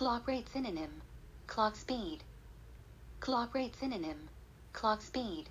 Clock rate synonym. Clock speed. Clock rate synonym. Clock speed.